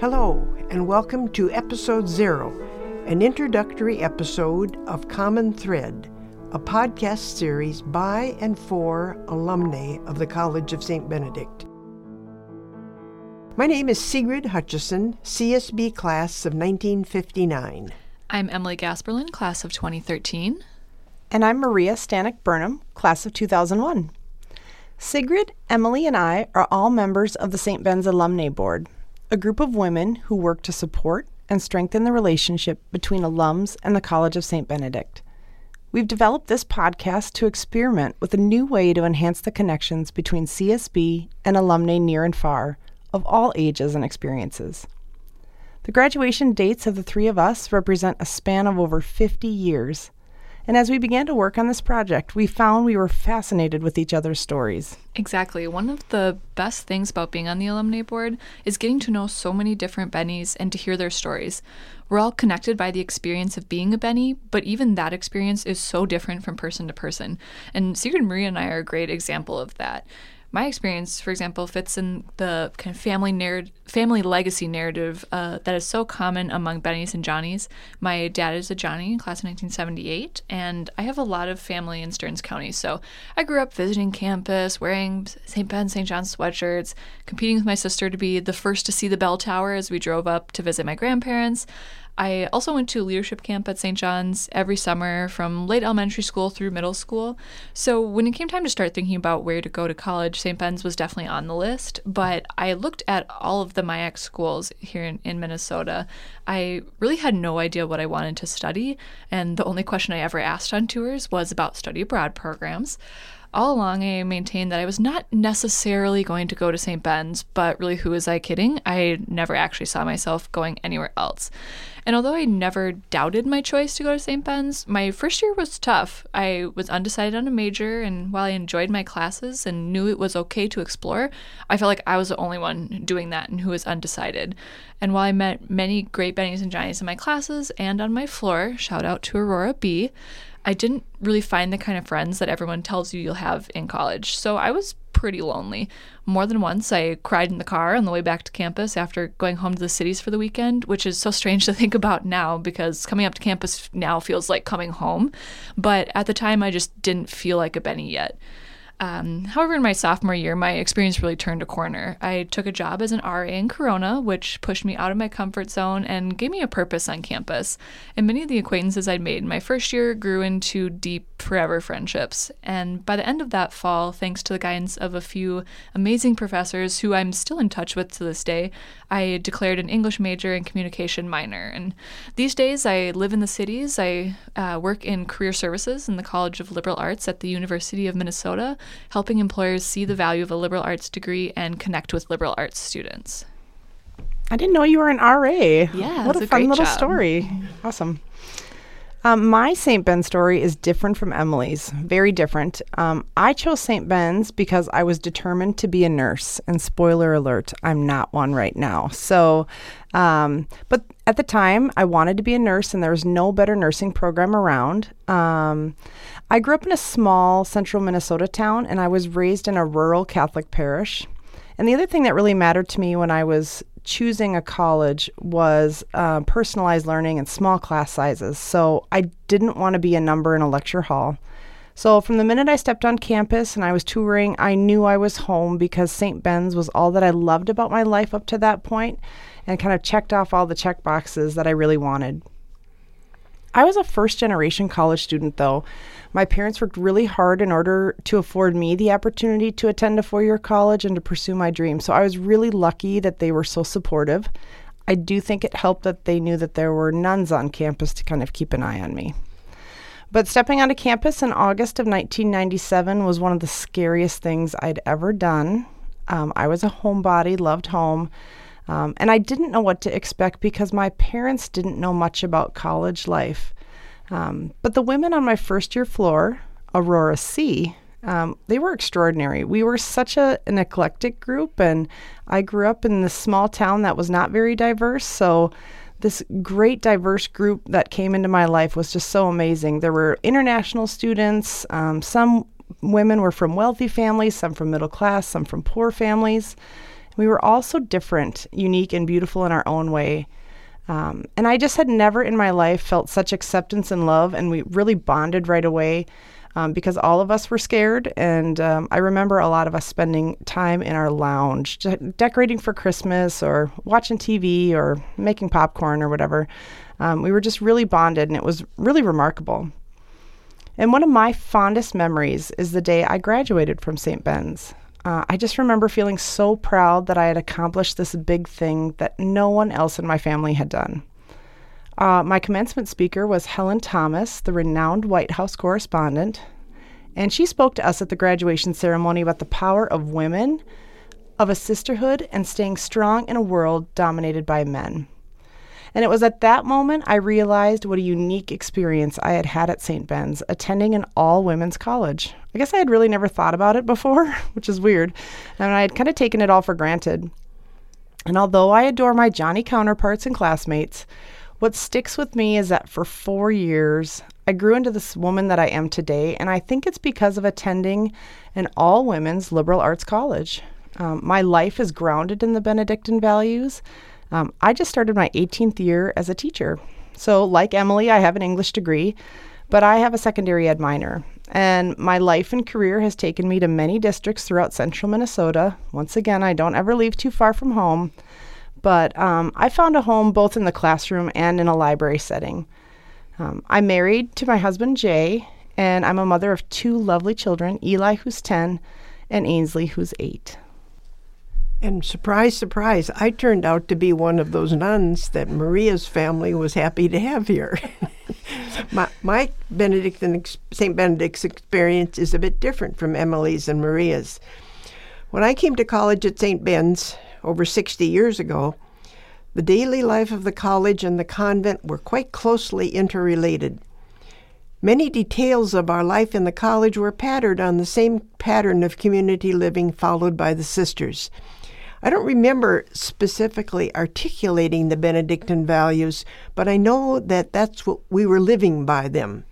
Hello, and welcome to Episode Zero, an introductory episode of Common Thread, a podcast series by and for alumni of the College of St. Benedict. My name is Sigrid Hutchison, CSB class of 1959. I'm Emily Gasperlin, class of 2013. And I'm Maria Stanek Burnham, class of 2001. Sigrid, Emily, and I are all members of the St. Ben's Alumni Board, a group of women who work to support and strengthen the relationship between alums and the College of St. Benedict. We've developed this podcast to experiment with a new way to enhance the connections between CSB and alumni near and far of all ages and experiences. The graduation dates of the three of us represent a span of over 50 years and as we began to work on this project, we found we were fascinated with each other's stories. Exactly. One of the best things about being on the alumni board is getting to know so many different Bennies and to hear their stories. We're all connected by the experience of being a Benny, but even that experience is so different from person to person. And Sigrid Maria and I are a great example of that my experience, for example, fits in the kind of family narrative, family legacy narrative uh, that is so common among Bennies and Johnnies. My dad is a Johnny, in class of 1978, and I have a lot of family in Stearns County. So I grew up visiting campus, wearing St. Ben, St. John sweatshirts, competing with my sister to be the first to see the bell tower as we drove up to visit my grandparents. I also went to leadership camp at St. John's every summer from late elementary school through middle school. So when it came time to start thinking about where to go to college, St. Ben's was definitely on the list. But I looked at all of the MIAC schools here in, in Minnesota. I really had no idea what I wanted to study. And the only question I ever asked on tours was about study abroad programs all along I maintained that I was not necessarily going to go to St. Ben's, but really, who was I kidding? I never actually saw myself going anywhere else. And although I never doubted my choice to go to St. Ben's, my first year was tough. I was undecided on a major, and while I enjoyed my classes and knew it was okay to explore, I felt like I was the only one doing that and who was undecided. And while I met many great Bennies and Johnnies in my classes and on my floor, shout out to Aurora B, I didn't really find the kind of friends that everyone tells you you'll have in college. So I was pretty lonely. More than once, I cried in the car on the way back to campus after going home to the cities for the weekend, which is so strange to think about now because coming up to campus now feels like coming home. But at the time, I just didn't feel like a Benny yet. Um, however, in my sophomore year, my experience really turned a corner. I took a job as an RA in Corona, which pushed me out of my comfort zone and gave me a purpose on campus. And many of the acquaintances I'd made in my first year grew into deep, forever friendships. And by the end of that fall, thanks to the guidance of a few amazing professors who I'm still in touch with to this day, I declared an English major and communication minor. And these days, I live in the cities. I uh, work in career services in the College of Liberal Arts at the University of Minnesota helping employers see the value of a liberal arts degree and connect with liberal arts students. I didn't know you were an RA. Yeah, what a, a fun little job. story. Awesome. Um, my St. Ben story is different from Emily's, very different. Um, I chose St. Ben's because I was determined to be a nurse. And spoiler alert, I'm not one right now. So, um, but at the time, I wanted to be a nurse, and there was no better nursing program around. Um, I grew up in a small central Minnesota town, and I was raised in a rural Catholic parish. And the other thing that really mattered to me when I was choosing a college was uh, personalized learning and small class sizes. So I didn't want to be a number in a lecture hall. So from the minute I stepped on campus and I was touring, I knew I was home because St. Ben's was all that I loved about my life up to that point and kind of checked off all the check boxes that I really wanted. I was a first generation college student though. My parents worked really hard in order to afford me the opportunity to attend a four year college and to pursue my dream. So I was really lucky that they were so supportive. I do think it helped that they knew that there were nuns on campus to kind of keep an eye on me. But stepping onto campus in August of 1997 was one of the scariest things I'd ever done. Um, I was a homebody, loved home, um, and I didn't know what to expect because my parents didn't know much about college life. Um, but the women on my first year floor, Aurora C, um, they were extraordinary. We were such a, an eclectic group, and I grew up in this small town that was not very diverse. So, this great diverse group that came into my life was just so amazing. There were international students, um, some women were from wealthy families, some from middle class, some from poor families. We were all so different, unique, and beautiful in our own way. Um, and I just had never in my life felt such acceptance and love, and we really bonded right away um, because all of us were scared. And um, I remember a lot of us spending time in our lounge, de- decorating for Christmas or watching TV or making popcorn or whatever. Um, we were just really bonded, and it was really remarkable. And one of my fondest memories is the day I graduated from St. Ben's. Uh, I just remember feeling so proud that I had accomplished this big thing that no one else in my family had done. Uh, my commencement speaker was Helen Thomas, the renowned White House correspondent, and she spoke to us at the graduation ceremony about the power of women, of a sisterhood, and staying strong in a world dominated by men. And it was at that moment I realized what a unique experience I had had at St. Ben's, attending an all women's college. I guess I had really never thought about it before, which is weird. And I had kind of taken it all for granted. And although I adore my Johnny counterparts and classmates, what sticks with me is that for four years, I grew into this woman that I am today, and I think it's because of attending an all women's liberal arts college. Um, my life is grounded in the Benedictine values. Um, I just started my 18th year as a teacher. So, like Emily, I have an English degree, but I have a secondary ed minor. And my life and career has taken me to many districts throughout central Minnesota. Once again, I don't ever leave too far from home, but um, I found a home both in the classroom and in a library setting. Um, I'm married to my husband, Jay, and I'm a mother of two lovely children Eli, who's 10, and Ainsley, who's 8. And surprise, surprise, I turned out to be one of those nuns that Maria's family was happy to have here. my, my Benedictine, St. Benedict's experience is a bit different from Emily's and Maria's. When I came to college at St. Ben's over 60 years ago, the daily life of the college and the convent were quite closely interrelated. Many details of our life in the college were patterned on the same pattern of community living followed by the sisters. I don't remember specifically articulating the Benedictine values, but I know that that's what we were living by them.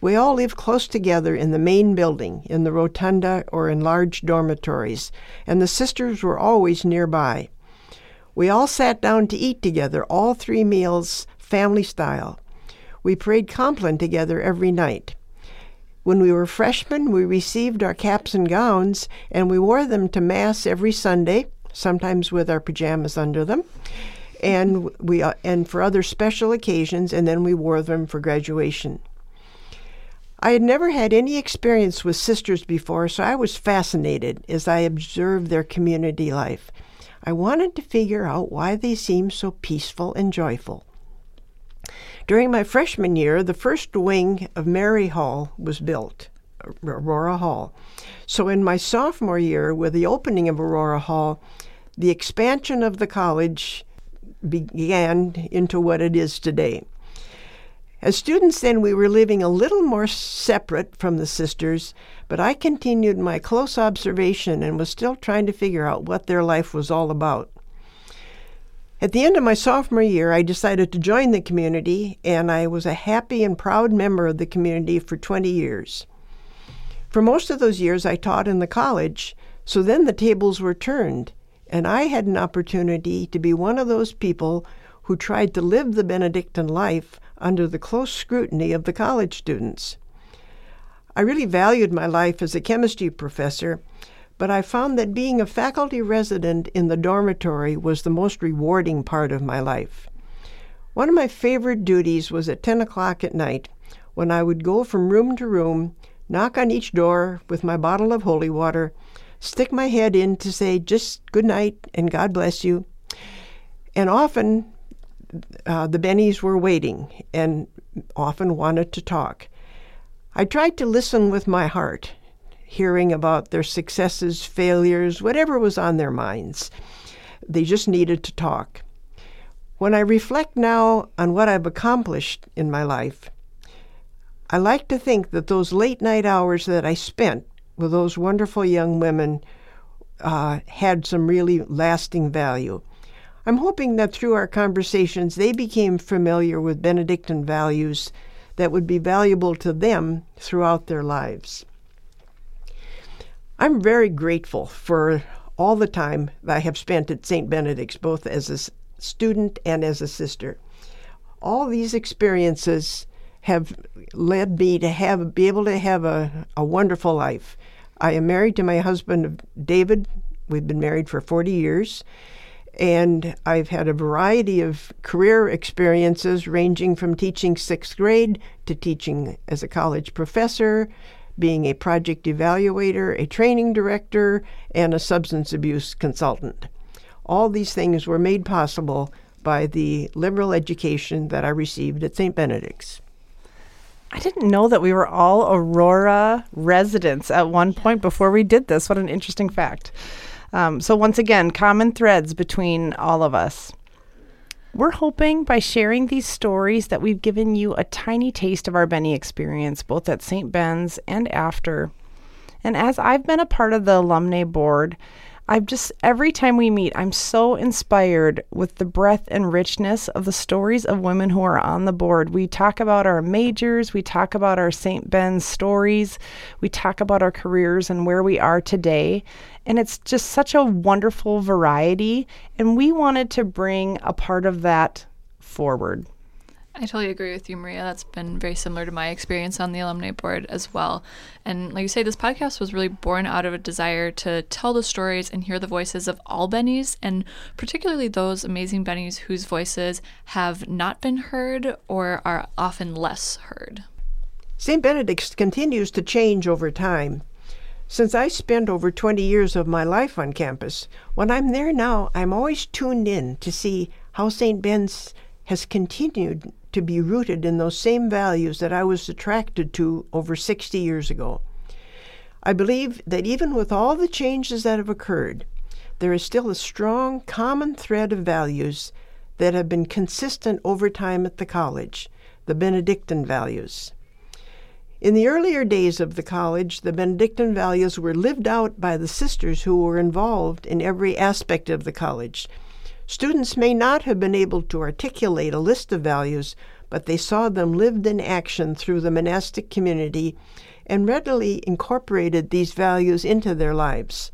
We all lived close together in the main building, in the rotunda, or in large dormitories, and the sisters were always nearby. We all sat down to eat together, all three meals, family style. We prayed Compline together every night. When we were freshmen, we received our caps and gowns, and we wore them to Mass every Sunday sometimes with our pajamas under them. And we uh, and for other special occasions, and then we wore them for graduation. I had never had any experience with sisters before, so I was fascinated as I observed their community life. I wanted to figure out why they seemed so peaceful and joyful. During my freshman year, the first wing of Mary Hall was built, Aurora Hall. So in my sophomore year, with the opening of Aurora Hall, the expansion of the college began into what it is today. As students, then, we were living a little more separate from the sisters, but I continued my close observation and was still trying to figure out what their life was all about. At the end of my sophomore year, I decided to join the community, and I was a happy and proud member of the community for 20 years. For most of those years, I taught in the college, so then the tables were turned, and I had an opportunity to be one of those people who tried to live the Benedictine life under the close scrutiny of the college students. I really valued my life as a chemistry professor, but I found that being a faculty resident in the dormitory was the most rewarding part of my life. One of my favorite duties was at 10 o'clock at night when I would go from room to room, knock on each door with my bottle of holy water, stick my head in to say just good night and God bless you. And often uh, the Bennies were waiting and often wanted to talk. I tried to listen with my heart, hearing about their successes, failures, whatever was on their minds. They just needed to talk. When I reflect now on what I've accomplished in my life, I like to think that those late night hours that I spent with those wonderful young women uh, had some really lasting value. I'm hoping that through our conversations, they became familiar with Benedictine values that would be valuable to them throughout their lives. I'm very grateful for all the time I have spent at St. Benedict's, both as a student and as a sister. All these experiences have led me to have be able to have a, a wonderful life. I am married to my husband David. We've been married for 40 years. And I've had a variety of career experiences ranging from teaching sixth grade to teaching as a college professor, being a project evaluator, a training director, and a substance abuse consultant. All these things were made possible by the liberal education that I received at St. Benedict's. I didn't know that we were all Aurora residents at one point before we did this. What an interesting fact. Um, so, once again, common threads between all of us. We're hoping by sharing these stories that we've given you a tiny taste of our Benny experience, both at St. Ben's and after. And as I've been a part of the alumni board, I've just, every time we meet, I'm so inspired with the breadth and richness of the stories of women who are on the board. We talk about our majors, we talk about our St. Ben's stories, we talk about our careers and where we are today. And it's just such a wonderful variety. And we wanted to bring a part of that forward. I totally agree with you, Maria. That's been very similar to my experience on the alumni board as well. And like you say, this podcast was really born out of a desire to tell the stories and hear the voices of all Bennies, and particularly those amazing Bennies whose voices have not been heard or are often less heard. St. Benedict's continues to change over time. Since I spent over 20 years of my life on campus, when I'm there now, I'm always tuned in to see how St. Ben's has continued to be rooted in those same values that I was attracted to over 60 years ago. I believe that even with all the changes that have occurred, there is still a strong common thread of values that have been consistent over time at the college, the Benedictine values. In the earlier days of the college, the Benedictine values were lived out by the sisters who were involved in every aspect of the college. Students may not have been able to articulate a list of values, but they saw them lived in action through the monastic community and readily incorporated these values into their lives.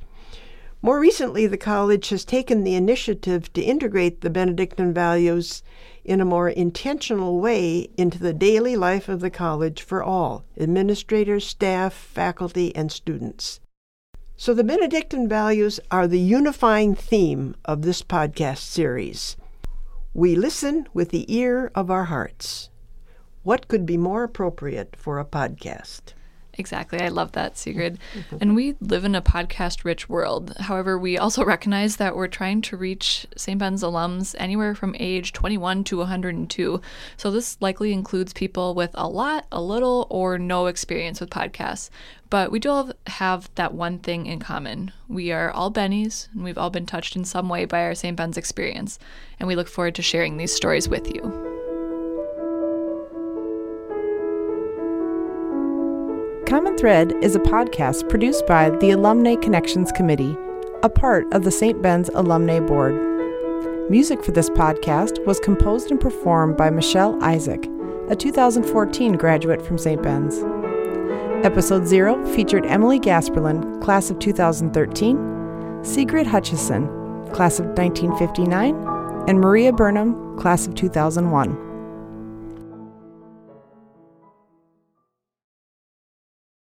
More recently, the college has taken the initiative to integrate the Benedictine values in a more intentional way into the daily life of the college for all administrators, staff, faculty, and students. So, the Benedictine values are the unifying theme of this podcast series. We listen with the ear of our hearts. What could be more appropriate for a podcast? Exactly. I love that, Sigrid. and we live in a podcast rich world. However, we also recognize that we're trying to reach St. Ben's alums anywhere from age 21 to 102. So this likely includes people with a lot, a little, or no experience with podcasts. But we do have, have that one thing in common. We are all Bennies, and we've all been touched in some way by our St. Ben's experience. And we look forward to sharing these stories with you. Common Thread is a podcast produced by the Alumni Connections Committee, a part of the St. Ben's Alumni Board. Music for this podcast was composed and performed by Michelle Isaac, a 2014 graduate from St. Ben's. Episode 0 featured Emily Gasperlin, class of 2013, Sigrid Hutchison, class of 1959, and Maria Burnham, class of 2001.